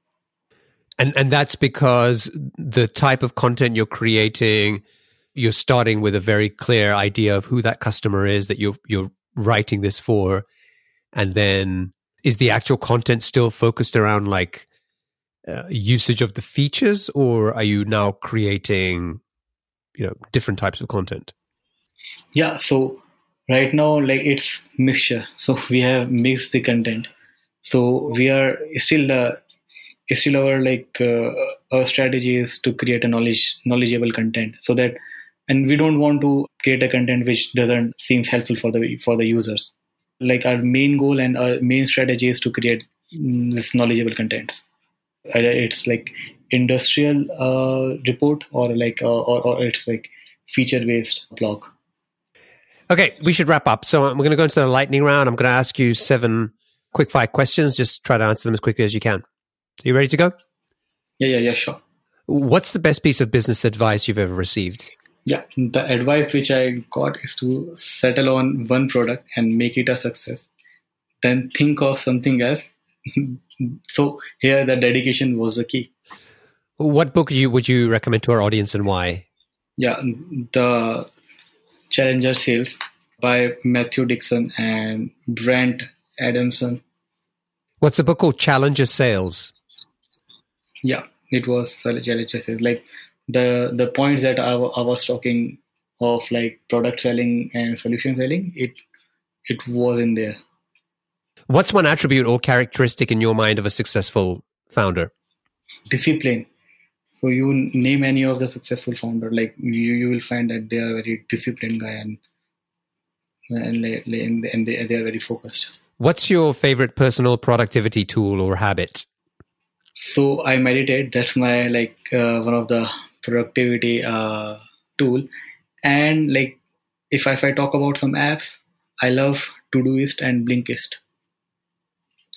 Speaker 1: And and that's because the type of content you're creating you're starting with a very clear idea of who that customer is that you're you're writing this for. And then is the actual content still focused around like uh, usage of the features or are you now creating you know different types of content.
Speaker 2: Yeah so right now like it's mixture. So we have mixed the content. So we are still the still our like uh, our strategy is to create a knowledge knowledgeable content so that and we don't want to create a content which doesn't seem helpful for the for the users. Like our main goal and our main strategy is to create mm, this knowledgeable contents. It's like industrial uh, report or like uh, or, or it's like feature based blog
Speaker 1: Okay, we should wrap up. So we're going to go into the lightning round. I'm going to ask you seven quick fire questions. Just try to answer them as quickly as you can. Are you ready to go?
Speaker 2: Yeah, yeah, yeah, sure.
Speaker 1: What's the best piece of business advice you've ever received?
Speaker 2: Yeah, the advice which I got is to settle on one product and make it a success. Then think of something else. so here, the dedication was the key.
Speaker 1: What book you, would you recommend to our audience and why?
Speaker 2: Yeah, the Challenger Sales by Matthew Dixon and Brent Adamson.
Speaker 1: What's the book called? Challenger Sales.
Speaker 2: Yeah, it was Challenger Sales. Like the the points that I, I was talking of, like product selling and solution selling, it it was in there.
Speaker 1: What's one attribute or characteristic in your mind of a successful founder?
Speaker 2: Discipline. So you name any of the successful founder, like you, you will find that they are very disciplined guy and and and they, they are very focused.
Speaker 1: What's your favorite personal productivity tool or habit?
Speaker 2: So I meditate. That's my like uh, one of the productivity uh, tool. And like if I, if I talk about some apps, I love Todoist and Blinkist.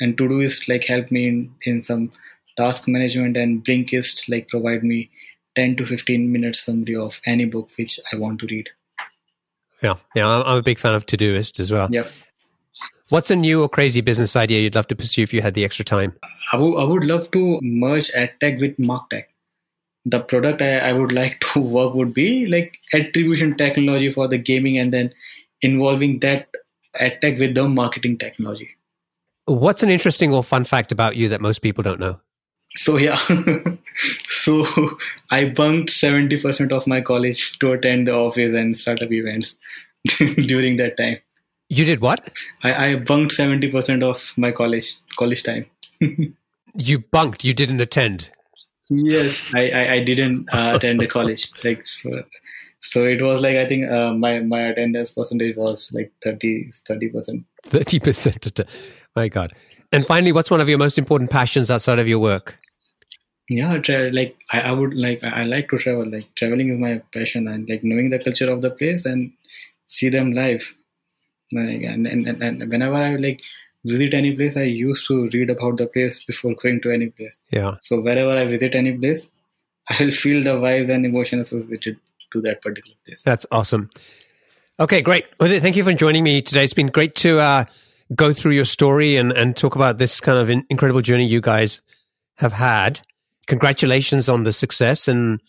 Speaker 2: And Todoist like help me in, in some task management and Blinkist like provide me 10 to 15 minutes summary of any book which I want to read.
Speaker 1: Yeah, yeah, I'm a big fan of Todoist as well.
Speaker 2: Yep.
Speaker 1: What's a new or crazy business idea you'd love to pursue if you had the extra time?
Speaker 2: I, w- I would love to merge EdTech with MarkTech. The product I, I would like to work would be like attribution technology for the gaming and then involving that EdTech with the marketing technology.
Speaker 1: What's an interesting or fun fact about you that most people don't know?
Speaker 2: So yeah, so I bunked seventy percent of my college to attend the office and startup events during that time.
Speaker 1: You did what?
Speaker 2: I, I bunked seventy percent of my college college time.
Speaker 1: you bunked. You didn't attend.
Speaker 2: Yes, I I, I didn't uh, attend the college. Like so, so, it was like I think uh, my my attendance percentage was like 30 percent.
Speaker 1: Thirty percent. My God. And finally, what's one of your most important passions outside of your work?
Speaker 2: Yeah tra- like I, I would like I, I like to travel. Like traveling is my passion and like knowing the culture of the place and see them live. Like and, and, and, and whenever i like visit any place i used to read about the place before going to any place.
Speaker 1: Yeah.
Speaker 2: So wherever i visit any place i will feel the vibes and emotion associated to that particular place.
Speaker 1: That's awesome. Okay great. Thank you for joining me today. It's been great to uh, go through your story and, and talk about this kind of in- incredible journey you guys have had congratulations on the success and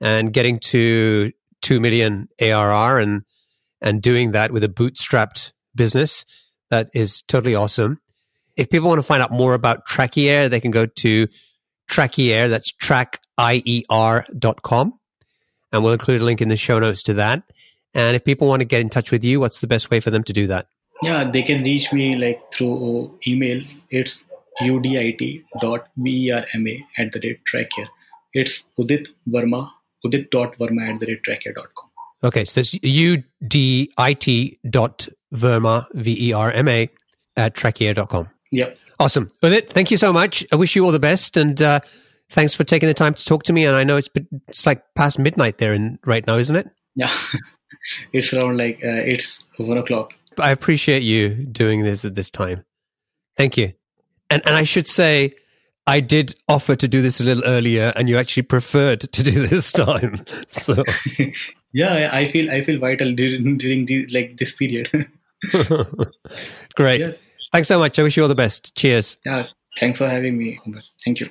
Speaker 1: and getting to two million ARR and and doing that with a bootstrapped business. That is totally awesome. If people want to find out more about Trackier, they can go to Trackier, that's trackier.com. And we'll include a link in the show notes to that. And if people want to get in touch with you, what's the best way for them to do that?
Speaker 2: Yeah, they can reach me like through email. It's udit.verma at the rate trackier. It's Udit Verma, udit.verma at the rate trackier.com.
Speaker 1: Okay, so that's U-D-I-T dot Verma, V-E-R-M-A at trackier.com.
Speaker 2: Yep.
Speaker 1: Awesome. Udit, thank you so much. I wish you all the best and uh, thanks for taking the time to talk to me. And I know it's it's like past midnight there in right now, isn't it?
Speaker 2: Yeah, it's around like uh, it's one o'clock.
Speaker 1: I appreciate you doing this at this time. Thank you. And and I should say, I did offer to do this a little earlier, and you actually preferred to do this time. So
Speaker 2: yeah, I feel I feel vital during during the, like this period.
Speaker 1: Great. Yeah. Thanks so much. I wish you all the best. Cheers.
Speaker 2: Yeah. Thanks for having me. Thank you.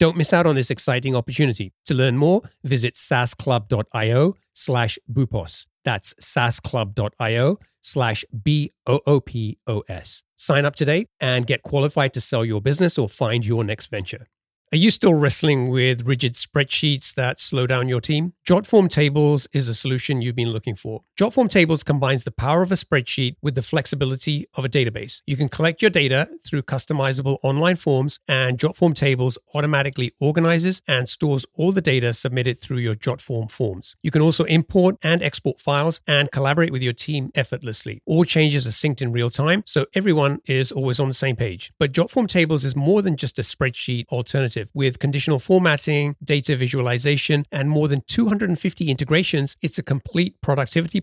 Speaker 1: Don't miss out on this exciting opportunity. To learn more, visit saasclub.io slash boopos. That's saasclub.io slash B-O-O-P-O-S. Sign up today and get qualified to sell your business or find your next venture. Are you still wrestling with rigid spreadsheets that slow down your team? Jotform Tables is a solution you've been looking for. Jotform Tables combines the power of a spreadsheet with the flexibility of a database. You can collect your data through customizable online forms, and Jotform Tables automatically organizes and stores all the data submitted through your Jotform forms. You can also import and export files and collaborate with your team effortlessly. All changes are synced in real time, so everyone is always on the same page. But Jotform Tables is more than just a spreadsheet alternative with conditional formatting, data visualization, and more than 250 integrations. It's a complete productivity